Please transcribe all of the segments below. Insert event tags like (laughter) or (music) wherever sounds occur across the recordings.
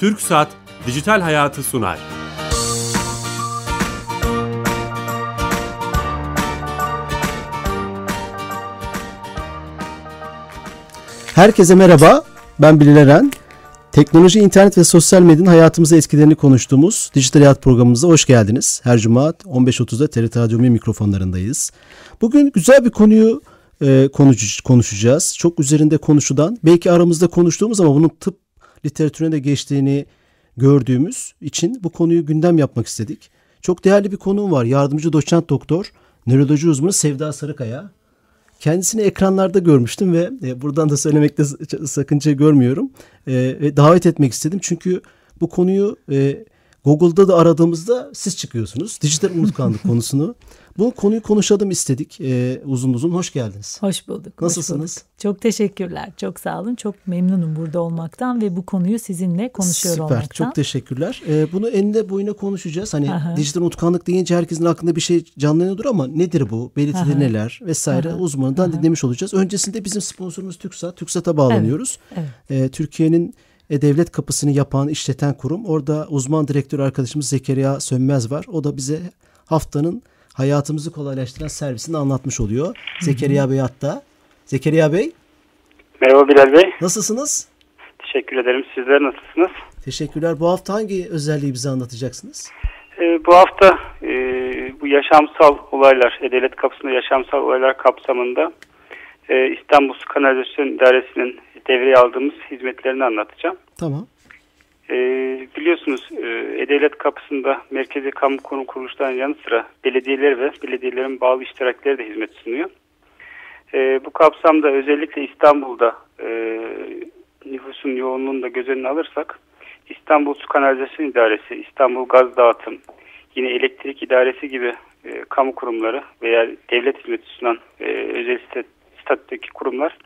Türk Saat Dijital Hayatı sunar. Herkese merhaba, ben Bilal Eren. Teknoloji, internet ve sosyal medyanın hayatımıza etkilerini konuştuğumuz Dijital Hayat programımıza hoş geldiniz. Her cuma 15.30'da TRT Radyo mikrofonlarındayız. Bugün güzel bir konuyu e, konuş, konuşacağız. Çok üzerinde konuşulan, belki aramızda konuştuğumuz ama bunun tıp literatürüne de geçtiğini gördüğümüz için bu konuyu gündem yapmak istedik. Çok değerli bir konuğum var. Yardımcı doçent doktor, nöroloji uzmanı Sevda Sarıkaya. Kendisini ekranlarda görmüştüm ve e, buradan da söylemekte sakınca görmüyorum. E, ve davet etmek istedim çünkü bu konuyu e, Google'da da aradığımızda siz çıkıyorsunuz. Dijital unutkanlık (laughs) konusunu. Bu konuyu konuşalım istedik ee, uzun uzun. Hoş geldiniz. Hoş bulduk. Nasılsınız? Hoş bulduk. Çok teşekkürler. Çok sağ olun. Çok memnunum burada olmaktan ve bu konuyu sizinle konuşuyor Süper, olmaktan. Süper. Çok teşekkürler. Ee, bunu enine boyuna konuşacağız. Hani Aha. dijital unutkanlık deyince herkesin aklında bir şey canlanıyordur ama nedir bu? Belirtileri Aha. neler vesaire Aha. uzmanından Aha. dinlemiş olacağız. Öncesinde bizim sponsorumuz TÜKSAT. TÜKSAT'a bağlanıyoruz. Evet. evet. Ee, Türkiye'nin e-Devlet kapısını yapan, işleten kurum. Orada uzman direktör arkadaşımız Zekeriya Sönmez var. O da bize haftanın hayatımızı kolaylaştıran servisini anlatmış oluyor. Hı-hı. Zekeriya Bey hatta. Zekeriya Bey. Merhaba Bilal Bey. Nasılsınız? Teşekkür ederim. Sizler nasılsınız? Teşekkürler. Bu hafta hangi özelliği bize anlatacaksınız? Ee, bu hafta e, bu yaşamsal olaylar, E-Devlet kapısında yaşamsal olaylar kapsamında e, İstanbul Su Kanalizasyon İdaresi'nin devreye aldığımız hizmetlerini anlatacağım. Tamam. E, biliyorsunuz E-Devlet kapısında merkezi kamu kurum kuruluşlarının yanı sıra belediyeler ve belediyelerin bağlı iştirakleri de hizmet sunuyor. E, bu kapsamda özellikle İstanbul'da e, nüfusun yoğunluğunu da göz önüne alırsak İstanbul Su Kanalizasyon İdaresi, İstanbul Gaz Dağıtım, yine elektrik idaresi gibi e, kamu kurumları veya devlet hizmeti sunan e, özel statüdeki kurumlar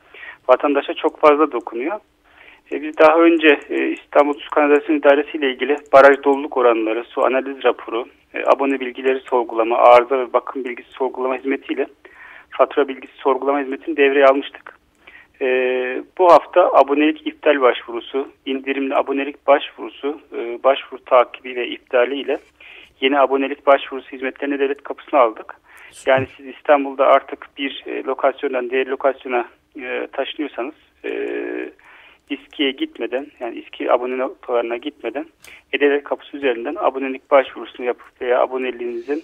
vatandaşa çok fazla dokunuyor. E, biz daha önce e, İstanbul Su Kanalizasyon İdaresi ile ilgili baraj doluluk oranları, su analiz raporu, e, abone bilgileri sorgulama, arıza ve bakım bilgisi sorgulama hizmetiyle fatura bilgisi sorgulama hizmetini devreye almıştık. E, bu hafta abonelik iptal başvurusu, indirimli abonelik başvurusu, e, başvuru takibi ve iptali ile yeni abonelik başvurusu hizmetlerini devlet kapısına aldık. Yani siz İstanbul'da artık bir e, lokasyondan diğer lokasyona e, taşınıyorsanız e, İSKİ'ye gitmeden yani İSKİ abone noktalarına gitmeden E-Devlet kapısı üzerinden abonelik başvurusunu yapıp veya aboneliğinizin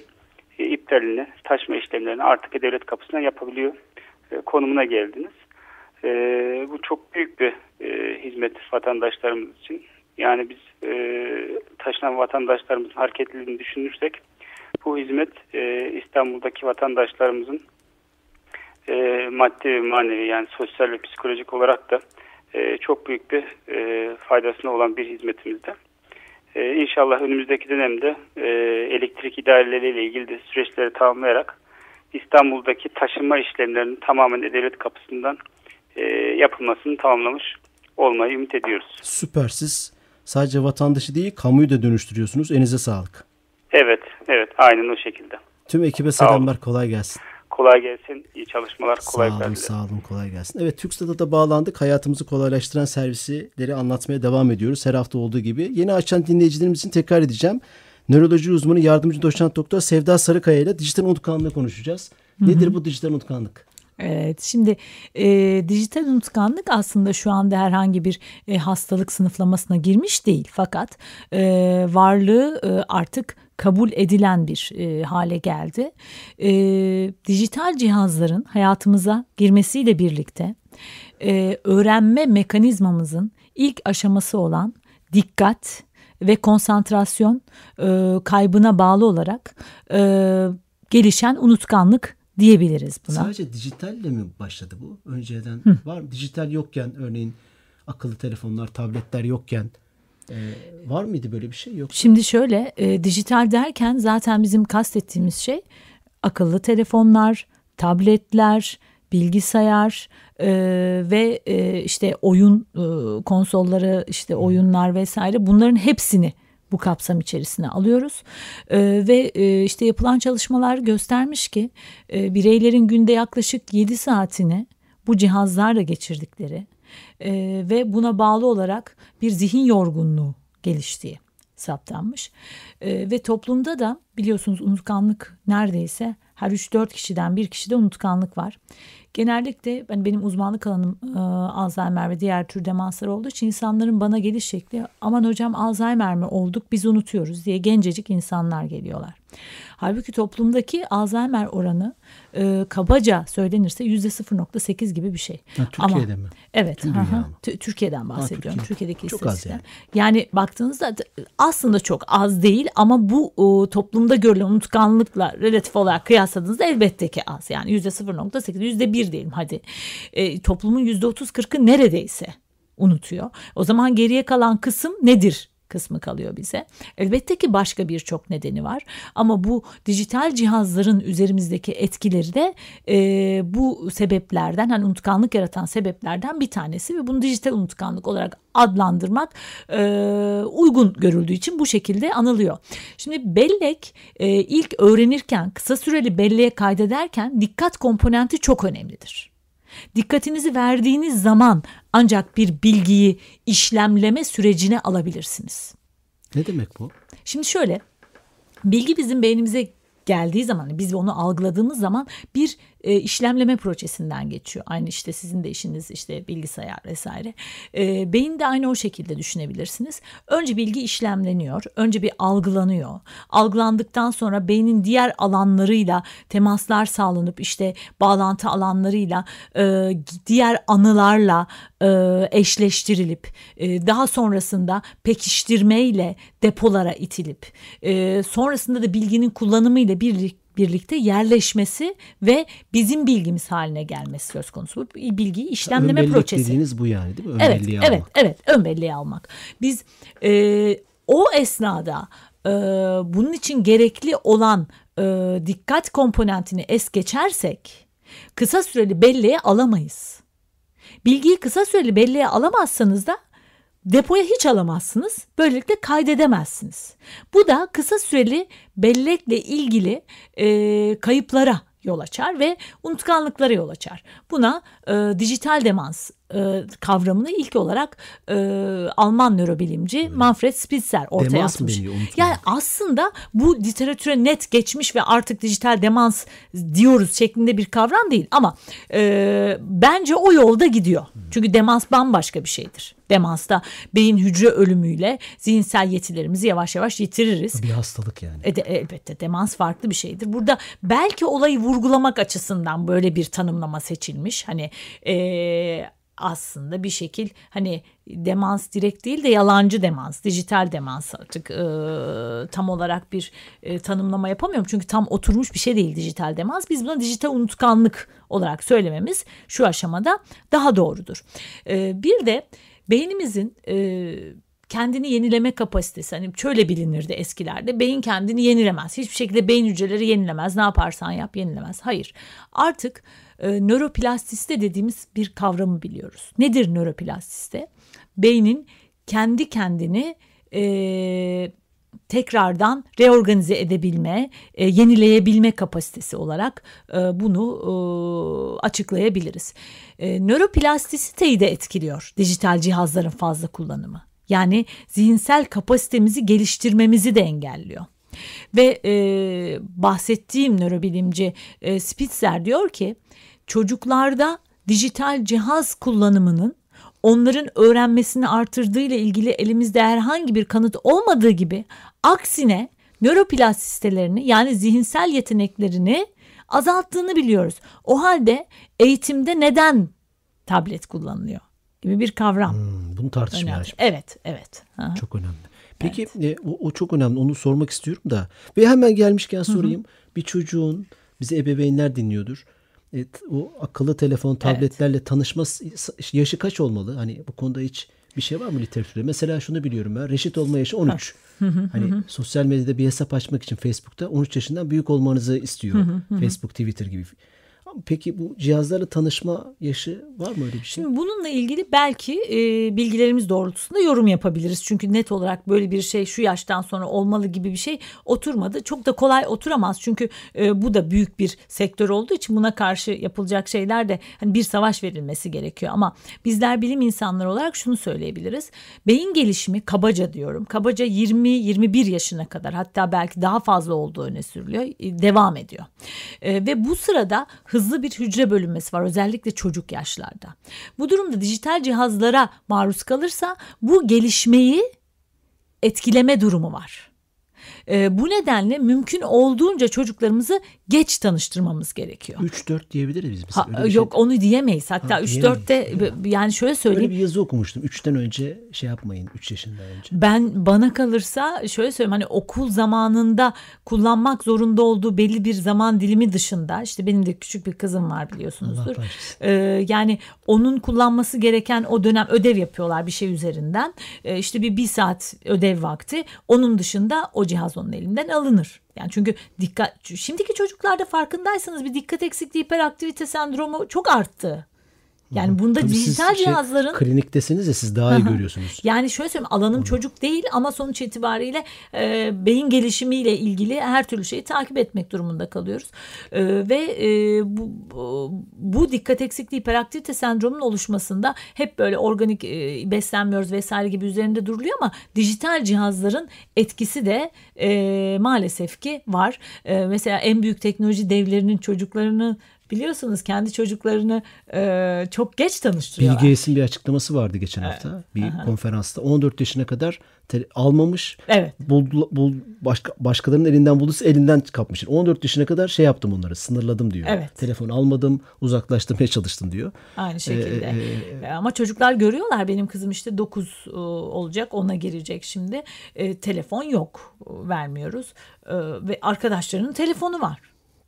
e, iptalini, taşma işlemlerini artık E-Devlet kapısına yapabiliyor e, konumuna geldiniz. E, bu çok büyük bir e, hizmet vatandaşlarımız için. Yani biz e, taşınan vatandaşlarımızın hareketliliğini düşünürsek bu hizmet e, İstanbul'daki vatandaşlarımızın e, maddi ve manevi yani sosyal ve psikolojik olarak da e, çok büyük bir e, faydasına olan bir hizmetimizde. E, inşallah önümüzdeki dönemde e, elektrik idareleriyle ilgili de süreçleri tamamlayarak İstanbul'daki taşınma işlemlerinin tamamen devlet kapısından e, yapılmasını tamamlamış olmayı ümit ediyoruz. Süper siz sadece vatandaşı değil kamuyu da dönüştürüyorsunuz. Elinize sağlık. Evet, evet aynen o şekilde. Tüm ekibe selamlar kolay gelsin. Kolay gelsin. İyi çalışmalar. Kolay sağ olun, sağ olun. Kolay gelsin. Evet TÜKSAT'a da bağlandık. Hayatımızı kolaylaştıran servisleri anlatmaya devam ediyoruz. Her hafta olduğu gibi. Yeni açan dinleyicilerimiz için tekrar edeceğim. Nöroloji uzmanı yardımcı doçent doktor Sevda Sarıkaya ile dijital unutkanlığı konuşacağız. Nedir Hı-hı. bu dijital unutkanlık? Evet şimdi e, dijital unutkanlık aslında şu anda herhangi bir e, hastalık sınıflamasına girmiş değil fakat e, varlığı e, artık kabul edilen bir e, hale geldi. E, dijital cihazların hayatımıza girmesiyle birlikte e, öğrenme mekanizmamızın ilk aşaması olan dikkat ve konsantrasyon e, kaybına bağlı olarak e, gelişen unutkanlık diyebiliriz buna. Sadece dijitalle mi başladı bu? Önceden Hı. var mı? Dijital yokken örneğin akıllı telefonlar, tabletler yokken e, var mıydı böyle bir şey? Yok. Şimdi şöyle e, dijital derken zaten bizim kastettiğimiz şey akıllı telefonlar, tabletler, bilgisayar e, ve e, işte oyun e, konsolları, işte oyunlar vesaire bunların hepsini bu kapsam içerisine alıyoruz e, ve e, işte yapılan çalışmalar göstermiş ki e, bireylerin günde yaklaşık 7 saatini bu cihazlarla geçirdikleri e, ve buna bağlı olarak bir zihin yorgunluğu geliştiği saptanmış. E, ve toplumda da biliyorsunuz unutkanlık neredeyse her 3-4 kişiden bir kişide unutkanlık var. Genellikle ben benim uzmanlık alanım e, Alzheimer ve diğer tür demanslar olduğu için insanların bana geliş şekli aman hocam Alzheimer mi olduk biz unutuyoruz diye gencecik insanlar geliyorlar. Halbuki toplumdaki Alzheimer oranı e, kabaca söylenirse yüzde 0.8 gibi bir şey. Ha, Türkiye'de Ama, mi? Evet. Tüm Türkiye'den bahsediyorum. Türkiye. Türkiye'deki Çok az istatistikler. Yani. baktığınızda aslında çok az değil ama bu o, toplumda görülen unutkanlıkla relatif olarak kıyasladığınızda elbette ki az. Yani yüzde 0.8, yüzde 1 diyelim hadi. E, toplumun yüzde 30-40'ı neredeyse unutuyor. O zaman geriye kalan kısım nedir? Kısmı kalıyor bize. Elbette ki başka birçok nedeni var ama bu dijital cihazların üzerimizdeki etkileri de e, bu sebeplerden hani unutkanlık yaratan sebeplerden bir tanesi ve bunu dijital unutkanlık olarak adlandırmak e, uygun görüldüğü için bu şekilde anılıyor. Şimdi bellek e, ilk öğrenirken kısa süreli belleğe kaydederken dikkat komponenti çok önemlidir. Dikkatinizi verdiğiniz zaman ancak bir bilgiyi işlemleme sürecine alabilirsiniz. Ne demek bu? Şimdi şöyle bilgi bizim beynimize geldiği zaman biz onu algıladığımız zaman bir e, işlemleme prosesinden geçiyor. Aynı işte sizin de işiniz işte bilgisayar vesaire. E, beyin de aynı o şekilde düşünebilirsiniz. Önce bilgi işlemleniyor. Önce bir algılanıyor. Algılandıktan sonra beynin diğer alanlarıyla temaslar sağlanıp işte bağlantı alanlarıyla e, diğer anılarla e, eşleştirilip e, daha sonrasında pekiştirmeyle depolara itilip e, sonrasında da bilginin kullanımıyla birlikte birlikte yerleşmesi ve bizim bilgimiz haline gelmesi söz konusu. Bu bilgiyi Ön işlemleme bellek prosesi. dediğiniz bu yani değil mi? Ön Evet, evet, almak. evet. Ön belleği almak. Biz e, o esnada e, bunun için gerekli olan e, dikkat komponentini es geçersek kısa süreli belleğe alamayız. Bilgiyi kısa süreli belleğe alamazsanız da depoya hiç alamazsınız. Böylelikle kaydedemezsiniz. Bu da kısa süreli bellekle ilgili e, kayıplara yol açar ve unutkanlıklara yol açar. Buna e, dijital demans e, kavramını ilk olarak e, Alman nörobilimci Manfred Spitzer ortaya Demans mı atmış. Yani aslında bu literatüre net geçmiş ve artık dijital demans diyoruz şeklinde bir kavram değil ama e, bence o yolda gidiyor. Çünkü demans bambaşka bir şeydir. Demansta beyin hücre ölümüyle zihinsel yetilerimizi yavaş yavaş yitiririz. Bir hastalık yani. E de, elbette demans farklı bir şeydir. Burada belki olayı vurgulamak açısından böyle bir tanımlama seçilmiş. Hani e, aslında bir şekil hani demans direkt değil de yalancı demans, dijital demans artık e, tam olarak bir e, tanımlama yapamıyorum. Çünkü tam oturmuş bir şey değil dijital demans. Biz buna dijital unutkanlık olarak söylememiz şu aşamada daha doğrudur. E, bir de beynimizin e, kendini yenileme kapasitesi hani şöyle bilinirdi eskilerde beyin kendini yenilemez hiçbir şekilde beyin hücreleri yenilemez ne yaparsan yap yenilemez hayır artık e, nöroplastisite dediğimiz bir kavramı biliyoruz nedir nöroplastisite beynin kendi kendini e, tekrardan reorganize edebilme, e, yenileyebilme kapasitesi olarak e, bunu e, açıklayabiliriz. E, nöroplastisiteyi de etkiliyor dijital cihazların fazla kullanımı. Yani zihinsel kapasitemizi geliştirmemizi de engelliyor. Ve e, bahsettiğim nörobilimci e, Spitzer diyor ki çocuklarda dijital cihaz kullanımının onların öğrenmesini artırdığı ile ilgili elimizde herhangi bir kanıt olmadığı gibi aksine nöroplastisitelerini yani zihinsel yeteneklerini azalttığını biliyoruz. O halde eğitimde neden tablet kullanılıyor gibi bir kavram. Hmm, bunu tartışmaya önemli. açmış. Evet, evet. Aha. Çok önemli. Peki e, o, o çok önemli. Onu sormak istiyorum da. Ve hemen gelmişken sorayım. Bir çocuğun bizi ebeveynler dinliyordur. Evet, o akıllı telefon, tabletlerle tanışma s- yaşı kaç olmalı? Hani bu konuda hiç bir şey var mı literatürde? Mesela şunu biliyorum ben. Reşit olma yaşı 13. hani sosyal medyada bir hesap açmak için Facebook'ta 13 yaşından büyük olmanızı istiyor. Facebook, Twitter gibi. Peki bu cihazlarla tanışma yaşı var mı öyle bir şey? Şimdi bununla ilgili belki e, bilgilerimiz doğrultusunda yorum yapabiliriz. Çünkü net olarak böyle bir şey şu yaştan sonra olmalı gibi bir şey oturmadı. Çok da kolay oturamaz. Çünkü e, bu da büyük bir sektör olduğu için buna karşı yapılacak şeyler de hani bir savaş verilmesi gerekiyor. Ama bizler bilim insanları olarak şunu söyleyebiliriz. Beyin gelişimi kabaca diyorum. Kabaca 20-21 yaşına kadar hatta belki daha fazla olduğu öne sürülüyor. E, devam ediyor. E, ve bu sırada hızlı bir hücre bölünmesi var özellikle çocuk yaşlarda. Bu durumda dijital cihazlara maruz kalırsa bu gelişmeyi etkileme durumu var. E, bu nedenle mümkün olduğunca çocuklarımızı geç tanıştırmamız gerekiyor. 3-4 diyebiliriz biz. Ha, Öyle yok şey. onu diyemeyiz. Hatta Ha, 3-4'te yani şöyle Öyle söyleyeyim. bir yazı okumuştum. 3'ten önce şey yapmayın. 3 yaşından önce. Ben bana kalırsa şöyle söyleyeyim hani okul zamanında kullanmak zorunda olduğu belli bir zaman dilimi dışında işte benim de küçük bir kızım var biliyorsunuzdur. Ee, yani onun kullanması gereken o dönem ödev yapıyorlar bir şey üzerinden. Ee, işte bir bir saat ödev vakti. Onun dışında o cihaz onun elinden alınır. Yani çünkü dikkat şimdiki çocuklarda farkındaysanız bir dikkat eksikliği hiperaktivite sendromu çok arttı. Yani bunda Tabii siz dijital şey, cihazların Kliniktesiniz ya siz daha iyi görüyorsunuz. yani şöyle söyleyeyim alanım çocuk değil ama sonuç itibariyle e, beyin gelişimiyle ilgili her türlü şeyi takip etmek durumunda kalıyoruz. E, ve e, bu, bu, bu dikkat eksikliği hiperaktivite sendromunun oluşmasında hep böyle organik e, beslenmiyoruz vesaire gibi üzerinde duruluyor ama dijital cihazların etkisi de e, maalesef ki var. E, mesela en büyük teknoloji devlerinin çocuklarını biliyorsunuz kendi çocuklarını e, çok geç Bill tanıştırıyorlar. Gates'in bir açıklaması vardı geçen hafta bir konferansta. 14 yaşına kadar te- almamış. Evet. Buldu, bul, başka, başkalarının elinden bulduysa elinden kapmışlar. 14 yaşına kadar şey yaptım onları sınırladım diyor. Evet. Telefon almadım uzaklaştırmaya çalıştım diyor. Aynı şekilde. Ee, E, Ama çocuklar görüyorlar benim kızım işte 9 olacak ona girecek şimdi. E, telefon yok e, vermiyoruz. E, ve arkadaşlarının telefonu var.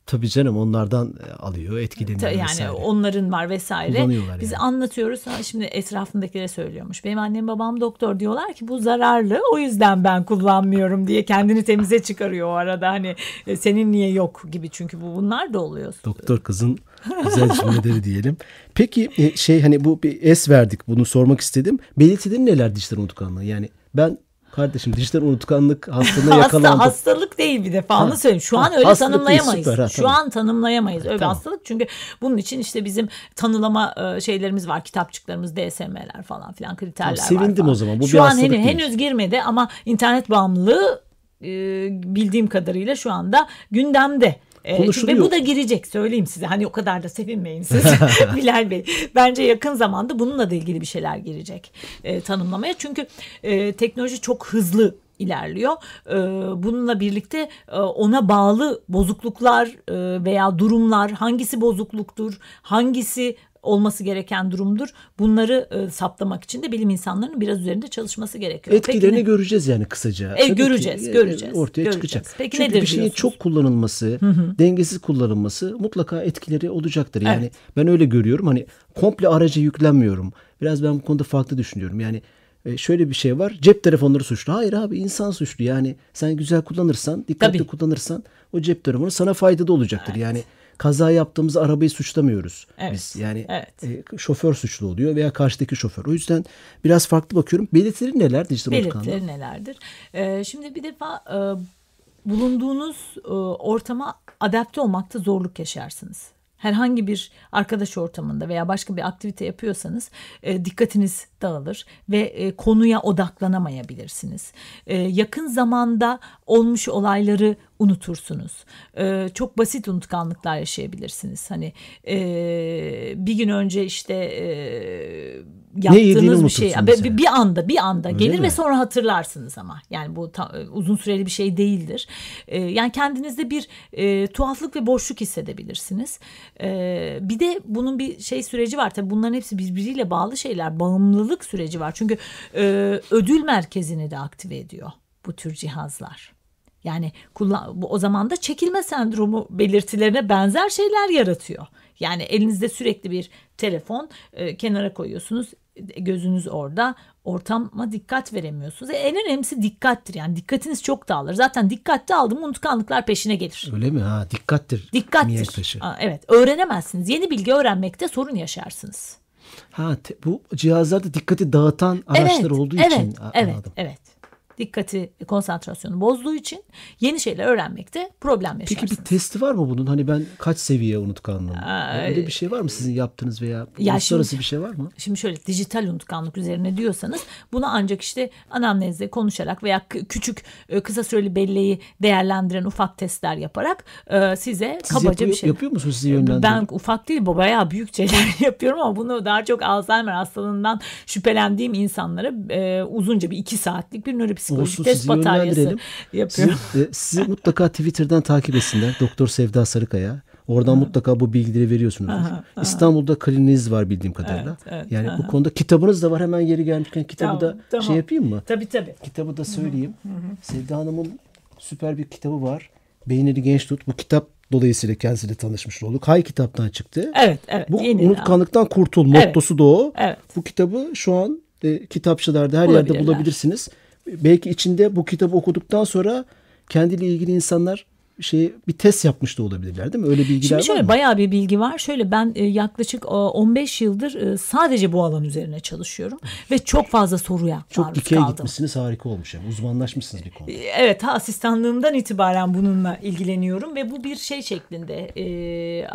Tabii canım onlardan e, alıyor etkileniyor Yani vesaire. onların var vesaire. Biz yani. anlatıyoruz. Ha, şimdi etrafındakilere söylüyormuş. Benim annem babam doktor diyorlar ki bu zararlı. O yüzden ben kullanmıyorum diye kendini temize çıkarıyor o arada. Hani e, senin niye yok gibi çünkü bu bunlar da oluyor. Doktor kızın güzel cümleleri diyelim. Peki e, şey hani bu bir es verdik bunu sormak istedim. Belirtileri neler dijital unutkanlığı? Yani ben kardeşim dijital unutkanlık (laughs) hastalığına Hasta, yakalandım. hastalık değil bir defa onu Ha. söyleyeyim. Şu an Ha, öyle hastalık değil, tanımlayamayız. süper, ha, Şu tamam. an tanımlayamayız öyle Tamam. hastalık. Çünkü bunun için işte bizim tanılama e, şeylerimiz var. Kitapçıklarımız, DSM'ler falan filan kriterler Tamam, var. sevindim o zaman. Bu Şu bir an henüz, değil. henüz girmedi ama internet bağımlılığı e, bildiğim kadarıyla şu anda gündemde. E, Konuşuluyor. ve bu da girecek söyleyeyim size. Hani o kadar da sevinmeyin siz (laughs) (laughs) Bilal Bey. Bence yakın zamanda bununla da ilgili bir şeyler girecek e, tanımlamaya. Çünkü e, teknoloji çok hızlı ilerliyor. E, bununla birlikte e, ona bağlı bozukluklar e, veya durumlar hangisi bozukluktur, hangisi olması gereken durumdur. Bunları e, saptamak için de bilim insanlarının biraz üzerinde çalışması gerekiyor. Peki Etkilerini ne- göreceğiz yani kısaca. E, Tabii ki, göreceğiz, göreceğiz, Ortaya göreceğiz. çıkacak. Peki Çünkü nedir bir şeyin diyorsunuz? çok kullanılması, dengesiz kullanılması mutlaka etkileri olacaktır. Yani Evet. ben öyle görüyorum. Hani komple araca yüklenmiyorum. Biraz ben bu konuda farklı düşünüyorum. Yani e, şöyle bir şey var. Cep telefonları suçlu. Hayır abi insan suçlu. Yani sen güzel kullanırsan, dikkatli Tabii. kullanırsan o cep telefonu sana faydalı olacaktır. Yani kaza yaptığımızda arabayı suçlamıyoruz Evet, biz. Yani evet. e, şoför suçlu oluyor veya karşıdaki şoför. O yüzden biraz farklı bakıyorum. Belirtileri neler dijital belirtileri nelerdir? Ee, şimdi bir defa e, bulunduğunuz e, ortama adapte olmakta zorluk yaşarsınız. Herhangi bir arkadaş ortamında veya başka bir aktivite yapıyorsanız e, dikkatiniz dağılır ve e, konuya odaklanamayabilirsiniz. E, yakın zamanda olmuş olayları unutursunuz. E, çok basit unutkanlıklar yaşayabilirsiniz. Hani e, bir gün önce işte e, yaptığınız bir şey bir, anda bir anda Öyle gelir mi? ve sonra hatırlarsınız ama yani bu ta- uzun süreli bir şey değildir. E, yani kendinizde bir e, tuhaflık ve boşluk hissedebilirsiniz. E, bir de bunun bir şey süreci var tabii bunların hepsi birbiriyle bağlı şeyler bağımlılık süreci var çünkü e, ödül merkezini de aktive ediyor bu tür cihazlar. Yani kullan, bu, o zaman da çekilme sendromu belirtilerine benzer şeyler yaratıyor. Yani elinizde sürekli bir telefon e, kenara koyuyorsunuz. gözünüz orada ortama dikkat veremiyorsunuz. E, en önemlisi dikkattir yani dikkatiniz çok dağılır. Zaten dikkatli aldım unutkanlıklar peşine gelir. Öyle mi? Ha dikkattir. Dikkattir. Aa, evet öğrenemezsiniz. Yeni bilgi öğrenmekte sorun yaşarsınız. Ha te- bu cihazlarda dikkati dağıtan araçlar evet, olduğu evet, için evet, anladım. evet. Dikkati, konsantrasyonu bozduğu için yeni şeyler öğrenmekte problem yaşarsınız. Peki bir testi var mı bunun? Hani ben kaç seviye unutkanlığım? Aa, Öyle bir şey var mı sizin yaptığınız veya Ya uluslararası şimdi- bir şey var mı? Şimdi şöyle dijital unutkanlık üzerine diyorsanız bunu ancak işte anamnezle konuşarak veya küçük e, kısa süreli belleği değerlendiren ufak testler yaparak e, size Siz kabaca yapıyor, bir şey. yapıyor musunuz sizi yönlendiren? Ben ufak değil bayağı büyük şeyler (laughs) yapıyorum ama bunu daha çok Alzheimer hastalığından şüphelendiğim insanlara e, uzunca bir iki saatlik bir nöropsikolojik Olsun, test bataryası yapıyorum. Sizi, e, sizi (laughs) mutlaka Twitter'dan takip etsinler. Doktor Sevda Sarıkaya. Oradan mutlaka bu bilgileri veriyorsunuz. İstanbul'da kliniğiniz var bildiğim kadarıyla. Evet, evet, yani bu konuda kitabınız da var. Hemen yeri gelmişken kitabı Tamam, da tamam. şey yapayım mı? Tabii tabii. Kitabı da söyleyeyim. Sevda Hanım'ın süper bir kitabı var. Beynini Genç Tut. Bu kitap dolayısıyla kendisiyle tanışmış olduk. Hay kitaptan çıktı. Evet evet. Bu unutkanlıktan kurtul Evet. mottosu da o. Evet. Bu kitabı şu an e, kitapçılarda her yerde bulabilirsiniz. Belki içinde bu kitabı okuduktan sonra kendiyle ilgili insanlar şey bir test yapmış da olabilirler değil mi? Öyle bilgiler Şimdi var şöyle mı? bayağı bir bilgi var. Şöyle ben e, yaklaşık e, 15 yıldır e, sadece bu alan üzerine çalışıyorum ve çok fazla soruya Çok maruz kaldım. gitmişsiniz harika olmuş. Yani. Uzmanlaşmışsınız bir konuda. E, Evet asistanlığımdan itibaren bununla ilgileniyorum ve bu bir şey şeklinde e,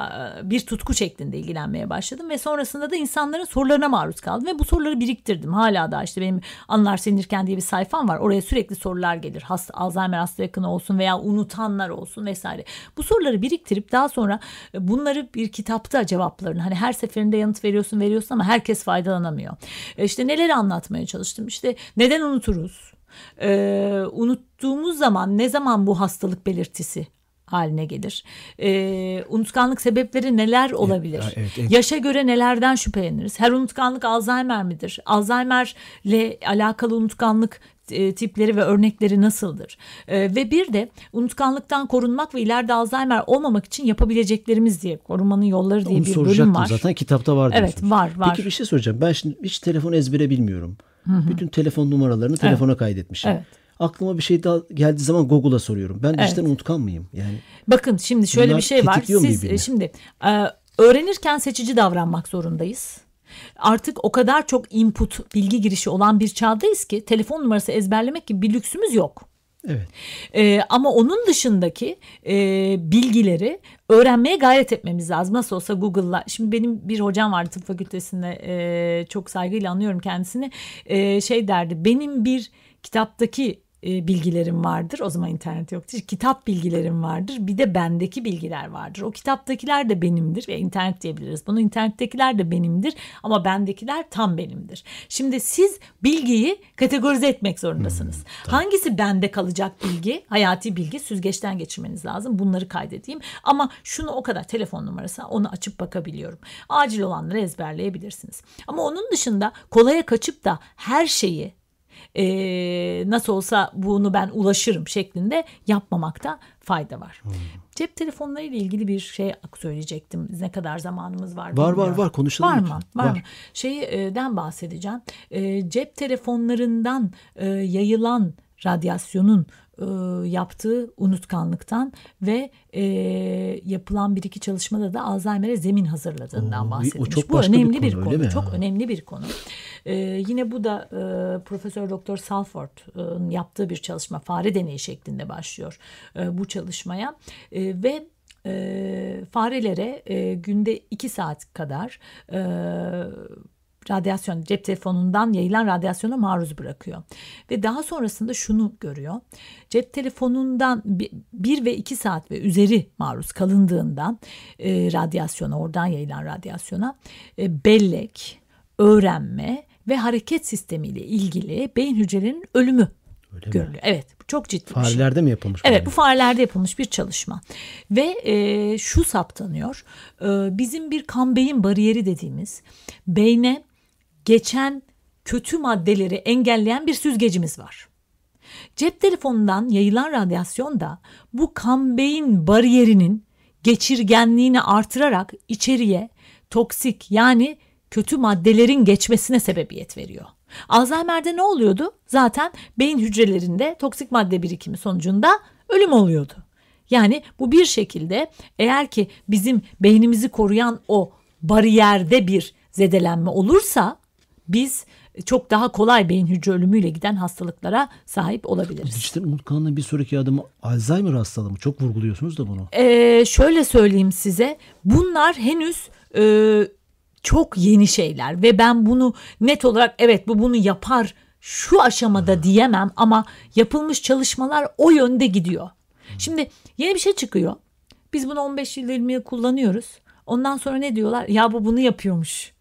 bir tutku şeklinde ilgilenmeye başladım ve sonrasında da insanların sorularına maruz kaldım ve bu soruları biriktirdim. Hala da işte benim Anılar Selinirken diye bir sayfam var. Oraya sürekli sorular gelir. Hasta, Alzheimer hasta yakını olsun veya unutanlar olsun vesaire. Bu soruları biriktirip daha sonra e, bunları bir kitapta cevaplarını hani her seferinde yanıt veriyorsun veriyorsun ama herkes faydalanamıyor. E, İşte neleri anlatmaya çalıştım. İşte neden unuturuz? Ee, unuttuğumuz zaman ne zaman bu hastalık belirtisi haline gelir? Ee, unutkanlık sebepleri neler olabilir? evet, evet. Yaşa göre nelerden şüpheleniriz? Her unutkanlık Alzheimer midir? Alzheimer'le alakalı unutkanlık e, tipleri ve örnekleri nasıldır? E, ve bir de unutkanlıktan korunmak ve ileride Alzheimer olmamak için yapabileceklerimiz diye korunmanın yolları diye Onu bir bölüm var. zaten kitapta var Evet, diyorsunuz. var, var. Peki bir şey soracağım. Ben şimdi hiç telefon ezbere bilmiyorum. Bütün telefon numaralarını telefona kaydetmişim. Evet. Aklıma bir şey daha geldiği zaman Google'a soruyorum. Ben Evet. unutkan mıyım? Yani Bakın şimdi şöyle bir şey var. Siz birbirini? e, şimdi e, öğrenirken seçici davranmak zorundayız. Artık o kadar çok input, bilgi girişi olan bir çağdayız ki telefon numarası ezberlemek gibi bir lüksümüz yok. evet. Ee, ama onun dışındaki e, bilgileri öğrenmeye gayret etmemiz lazım. Nasıl olsa Google'la. Şimdi benim bir hocam vardı tıp fakültesinde e, çok saygıyla anıyorum kendisini. E, şey derdi benim bir kitaptaki bilgilerim vardır. O zaman internet yoktu. Kitap bilgilerim vardır. Bir de bendeki bilgiler vardır. O kitaptakiler de benimdir ve internet diyebiliriz. Bunu internettekiler de benimdir ama bendekiler tam benimdir. Şimdi siz bilgiyi kategorize etmek zorundasınız. Hangisi bende kalacak bilgi, hayati bilgi süzgeçten geçirmeniz lazım. Bunları kaydedeyim. Ama şunu o kadar telefon numarası onu açıp bakabiliyorum. Acil olanları ezberleyebilirsiniz. Ama onun dışında kolaya kaçıp da her şeyi e, nasıl olsa bunu ben ulaşırım şeklinde yapmamakta fayda var. Cep telefonları ile ilgili bir şey söyleyecektim. Ne kadar zamanımız var? Var, bilmiyorum. var, var. Konuşalım Var mı? Var, Var. mı? Şeyden bahsedeceğim. E, cep telefonlarından e, yayılan radyasyonun e, yaptığı unutkanlıktan ve e, yapılan bir iki çalışmada da Alzheimer'e zemin hazırladığından Oo, o bahsedilmiş. çok bu bir önemli bir konu, konu. öyle mi? Çok Ha. önemli bir konu. E, yine bu da e, Profesör Doktor Salford'un yaptığı bir çalışma fare deneyi şeklinde başlıyor e, bu çalışmaya E, ve e, farelere e, günde iki saat kadar e, radyasyon cep telefonundan yayılan radyasyona maruz bırakıyor. Ve daha sonrasında şunu görüyor. Cep telefonundan bi- bir ve iki saat ve üzeri maruz kalındığından e, radyasyona oradan yayılan radyasyona e, bellek, öğrenme ve hareket sistemiyle ilgili beyin hücrelerinin ölümü görülüyor. Evet bu çok ciddi bir şey. Farelerde mi yapılmış? Evet bu? bu farelerde yapılmış bir çalışma ve e, şu saptanıyor e, bizim bir kan beyin bariyeri dediğimiz beyne geçen kötü maddeleri engelleyen bir süzgecimiz var. Cep telefonundan yayılan radyasyon da bu kan beyin bariyerinin geçirgenliğini artırarak içeriye toksik yani kötü maddelerin geçmesine sebebiyet veriyor. Alzheimer'de ne oluyordu? Zaten beyin hücrelerinde toksik madde birikimi sonucunda ölüm oluyordu. Yani bu bir şekilde eğer ki bizim beynimizi koruyan o bariyerde bir zedelenme olursa biz çok daha kolay beyin hücre ölümüyle giden hastalıklara sahip olabiliriz. Dijital unutkanlığın bir sonraki adımı Alzheimer hastalığı mı? Çok vurguluyorsunuz da bunu. Ee, şöyle söyleyeyim size bunlar henüz e, çok yeni şeyler ve ben bunu net olarak evet bu bunu yapar şu aşamada diyemem ama yapılmış çalışmalar o yönde gidiyor. Şimdi yeni bir şey çıkıyor. Biz bunu 15 yıl 20 yıl kullanıyoruz. Ondan sonra ne diyorlar? Ya bu bunu yapıyormuş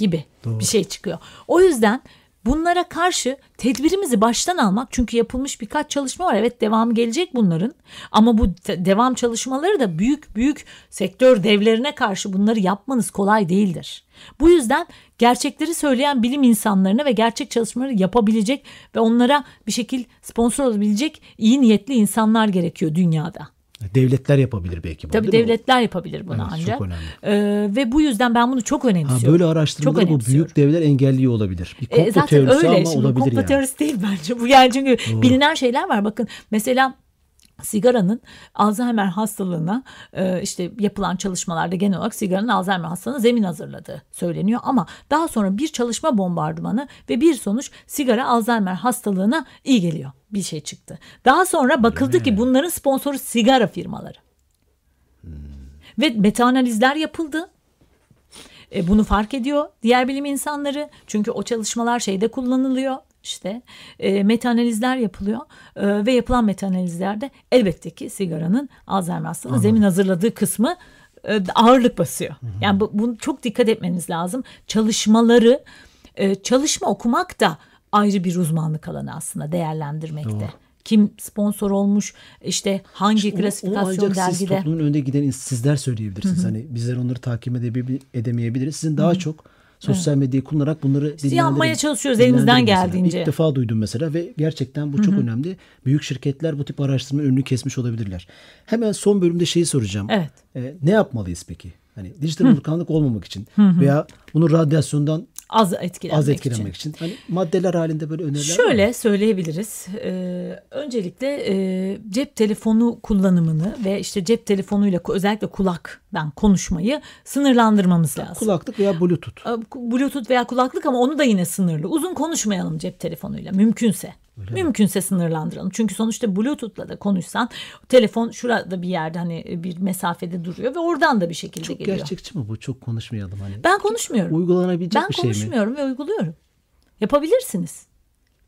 gibi Doğru. bir şey çıkıyor. O yüzden bunlara karşı tedbirimizi baştan almak çünkü yapılmış birkaç çalışma var. Evet devam gelecek bunların ama bu devam çalışmaları da büyük büyük sektör devlerine karşı bunları yapmanız kolay değildir. Bu yüzden gerçekleri söyleyen bilim insanlarına ve gerçek çalışmaları yapabilecek ve onlara bir şekil sponsor olabilecek iyi niyetli insanlar gerekiyor dünyada. Devletler yapabilir belki bunu Tabii değil mi? devletler yapabilir bunu Evet, ancak. çok önemli. Ee, ve bu yüzden ben bunu çok Ha, önemsiyorum. böyle Çok araştırmaları bu büyük devler engelliyor olabilir. Bir E, komplo zaten teorisi öyle. ama Şimdi olabilir komplo yani. teorisi değil bence. Bu yani çünkü bilinen şeyler var. Bakın mesela sigaranın Alzheimer hastalığına e, işte yapılan çalışmalarda genel olarak sigaranın Alzheimer hastalığına zemin hazırladığı söyleniyor ama daha sonra bir çalışma bombardımanı ve bir sonuç sigara Alzheimer hastalığına iyi geliyor bir şey çıktı. Daha sonra bakıldı ki bunların sponsoru sigara firmaları. Ve metaanalizler yapıldı. E, bunu fark ediyor diğer bilim insanları. Çünkü o çalışmalar şeyde kullanılıyor. İşte e, metaanalizler yapılıyor E, ve yapılan metaanalizlerde elbette ki sigaranın Alzheimer hastalığı zemin hazırladığı kısmı e, ağırlık basıyor. Yani bu, bunu çok dikkat etmeniz lazım. Çalışmaları e, çalışma okumak da ayrı bir uzmanlık alanı aslında değerlendirmekte. Kim sponsor olmuş işte hangi Onu- onu klasifikasyon ancak siz dergide. toplumun önde giden sizler söyleyebilirsiniz. Hani bizler onları takip edemeyebiliriz. Sizin daha çok sosyal medyayı kullanarak bunları yapmaya çalışıyoruz elimizden geldiğince. İlk defa duydum mesela ve gerçekten bu çok önemli. Büyük şirketler bu tip araştırmanın önünü kesmiş olabilirler. Hemen son bölümde şeyi soracağım. Evet. Ee, ne yapmalıyız peki? Hani dijital unutkanlık olmamak için veya bunu radyasyondan Az etkilenmek, az için. etkilenmek için. Hani maddeler halinde böyle öneriler var? Şöyle söyleyebiliriz. Ee, öncelikle e, cep telefonu kullanımını ve işte cep telefonuyla özellikle kulaktan konuşmayı sınırlandırmamız lazım. Kulaklık veya bluetooth. Ee, Bluetooth veya kulaklık ama onu da yine sınırlı. Uzun konuşmayalım cep telefonuyla mümkünse. Mümkünse sınırlandıralım. Çünkü sonuçta Bluetooth'la da konuşsan telefon şurada bir yerde hani bir mesafede duruyor ve oradan da bir şekilde Çok geliyor. gerçekçi mi bu? Çok konuşmayalım hani. Ben konuşmuyorum. Uygulanabilecek Ben bir şey mi? konuşmuyorum ve uyguluyorum. Yapabilirsiniz.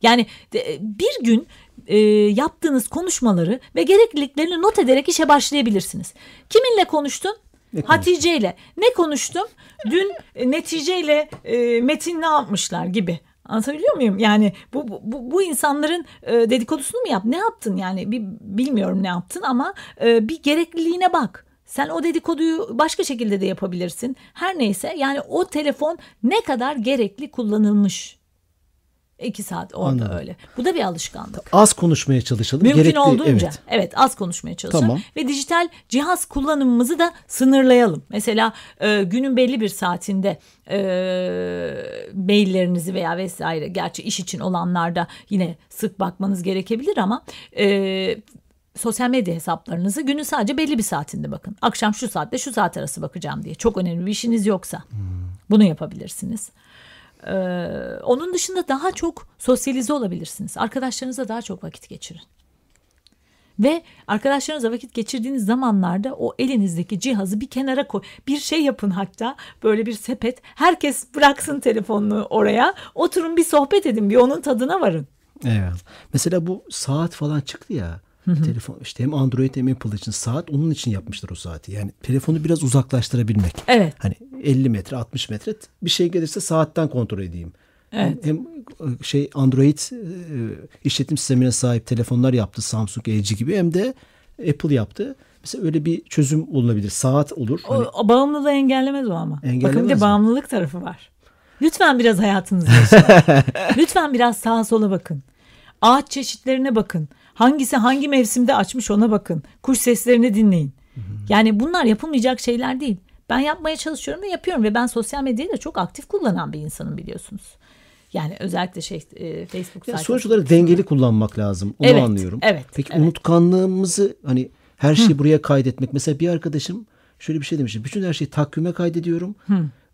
Yani de- bir gün e, yaptığınız konuşmaları ve gerekliliklerini not ederek işe başlayabilirsiniz. Kiminle konuştun? Ne? Hatice ile. Ne konuştum? Dün e, neticeyle e, Metin ne yapmışlar gibi. Anlatabiliyor muyum? Yani bu, bu, bu insanların e, dedikodusunu mu yap? Ne yaptın yani? Bir, bilmiyorum ne yaptın ama e, bir gerekliliğine bak. Sen o dedikoduyu başka şekilde de yapabilirsin. Her neyse yani o telefon ne kadar gerekli kullanılmış. İki saat orada Anladım. öyle. Bu da bir alışkanlık. Az konuşmaya çalışalım. Mümkün Gerekli, olduğunca. evet. Evet. az konuşmaya çalışalım. Tamam. Ve dijital cihaz kullanımımızı da sınırlayalım. Mesela e, günün belli bir saatinde e, maillerinizi veya vesaire gerçi iş için olanlarda yine sık bakmanız gerekebilir ama e, sosyal medya hesaplarınızı günün sadece belli bir saatinde bakın. Akşam şu saatte şu saat arası bakacağım diye. Çok önemli bir işiniz yoksa bunu yapabilirsiniz. Ee, onun dışında daha çok sosyalize olabilirsiniz. Arkadaşlarınızla daha çok vakit geçirin. Ve arkadaşlarınızla vakit geçirdiğiniz zamanlarda o elinizdeki cihazı bir kenara koy. Bir şey yapın hatta böyle bir sepet. Herkes bıraksın telefonunu oraya. Oturun bir sohbet edin. Bir onun tadına varın. Evet. Mesela bu saat falan çıktı ya. Telefon işte hem Android hem Apple için saat onun için yapmışlar o saati. Yani telefonu biraz uzaklaştırabilmek. Evet. Hani 50 metre 60 metre bir şey gelirse saatten kontrol edeyim. Evet. Hem, hem şey Android e, işletim sistemine sahip telefonlar yaptı Samsung, LG gibi hem de Apple yaptı. Mesela öyle bir çözüm olabilir. Saat olur. O, Hani o bağımlılığı engellemez o ama. Engellemez Bakın bir de bağımlılık tarafı var. Lütfen biraz hayatınızı yaşayın. (laughs) Lütfen biraz sağa sola bakın. Ağaç çeşitlerine bakın. Hangisi hangi mevsimde açmış ona bakın. Kuş seslerini dinleyin. Yani bunlar yapılmayacak şeyler değil. Ben yapmaya çalışıyorum ve yapıyorum ve ben sosyal medyayı da çok aktif kullanan bir insanım biliyorsunuz. Yani özellikle şey e, Facebook sayfası. sonuç olarak dengeli kullanmak lazım. Onu Evet, anlıyorum. evet, Peki evet. unutkanlığımızı hani her şeyi buraya kaydetmek. Mesela bir arkadaşım şöyle bir şey demişti. Bütün her şeyi takvime kaydediyorum.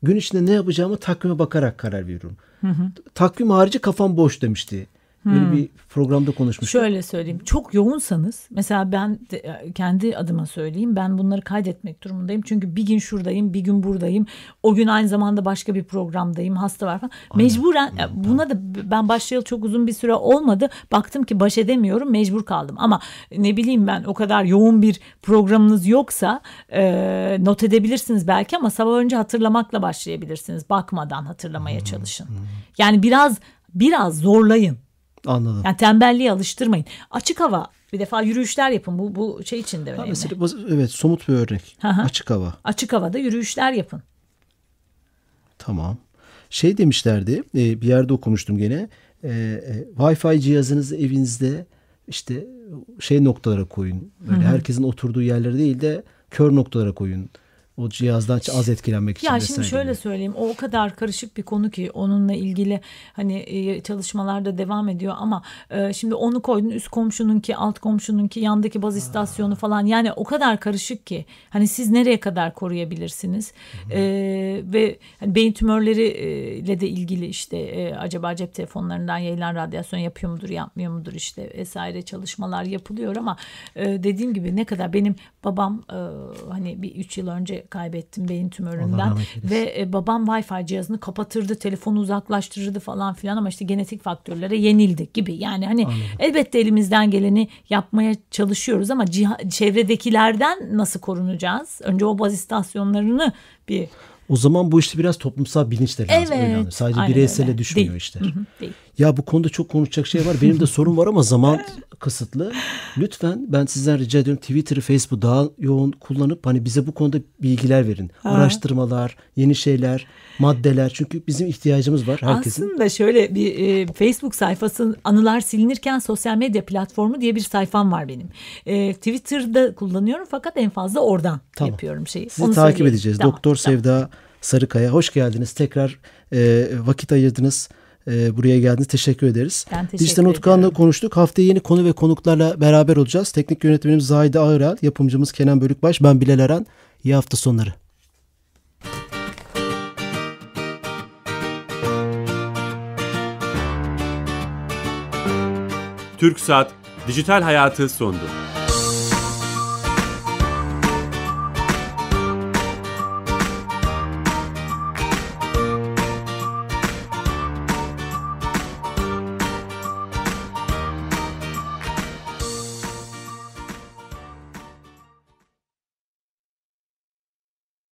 Gün içinde ne yapacağımı takvime bakarak karar veriyorum. Takvim harici kafam boş demişti. Böyle bir programda konuşmuştuk. Şöyle söyleyeyim. Çok yoğunsanız mesela ben de, e, kendi adıma söyleyeyim. Ben bunları kaydetmek durumundayım. Çünkü bir gün şuradayım, bir gün buradayım. O gün aynı zamanda başka bir programdayım. Hasta var falan. Mecburen e, buna da ben başlayalı çok uzun bir süre olmadı. Baktım ki baş edemiyorum. Mecbur kaldım. Ama ne bileyim ben o kadar yoğun bir programınız yoksa e, not edebilirsiniz belki ama sabah önce hatırlamakla başlayabilirsiniz. Bakmadan hatırlamaya çalışın. Yani biraz biraz zorlayın. Anladım. Yani tembelliğe alıştırmayın. Açık hava bir defa yürüyüşler yapın. Bu bu şey için de Ha, önemli. mesela evet somut bir örnek. Hı. Açık hava. Açık havada yürüyüşler yapın. Tamam. Şey demişlerdi e, bir yerde okumuştum gene. E, e, Wi-Fi cihazınızı evinizde işte şey noktalara koyun. Böyle herkesin oturduğu yerlere değil de kör noktalara koyun. O cihazdan az etkilenmek için. Ya şimdi şöyle gibi. söyleyeyim o o kadar karışık bir konu ki onunla ilgili hani e, çalışmalar da devam ediyor ama e, şimdi onu koydun üst komşununki alt komşununki yandaki baz istasyonu falan yani o kadar karışık ki hani siz nereye kadar koruyabilirsiniz E, ve hani beyin tümörleriyle de ilgili işte e, acaba cep telefonlarından yayılan radyasyon yapıyor mudur yapmıyor mudur işte vesaire çalışmalar yapılıyor ama e, dediğim gibi ne kadar benim babam e, hani bir 3 yıl önce kaybettim beyin tümöründen ve e, babam Wi-Fi cihazını kapatırdı, telefonu uzaklaştırırdı falan filan ama işte genetik faktörlere yenildi gibi. Yani hani elbette elimizden geleni yapmaya çalışıyoruz ama ciha- çevredekilerden nasıl korunacağız? Önce o baz istasyonlarını bir O zaman bu işte biraz toplumsal bilinç de lazım. Evet, öyle anlıyorum. Sadece bireysele öyle. düşmüyor Değil. Hı hı, değil. Ya bu konuda çok konuşacak şey var. Benim de sorun var ama zaman kısıtlı. Lütfen ben sizden rica ediyorum Twitter'ı, Facebook'u daha yoğun kullanıp hani bize bu konuda bilgiler verin. Araştırmalar, yeni şeyler, maddeler. Çünkü bizim ihtiyacımız var herkesin. Aslında şöyle bir e, Facebook sayfası anılar silinirken sosyal medya platformu diye bir sayfam var benim. E, Twitter'da kullanıyorum fakat en fazla oradan Tamam. yapıyorum şeyi. Sizi Onu takip söyleyeyim. edeceğiz. Tamam, Doktor tamam. Sevda Sarıkaya hoş geldiniz. Tekrar e, vakit ayırdınız. E, buraya geldiniz. Teşekkür ederiz. Ben teşekkür Dijital ediyorum. konuştuk. Haftaya yeni konu ve konuklarla beraber olacağız. Teknik yönetmenimiz Zahide Ağırel, yapımcımız Kenan Bölükbaş, ben Bilal Eren. İyi hafta sonları. Türk Saat Dijital Hayatı sondu.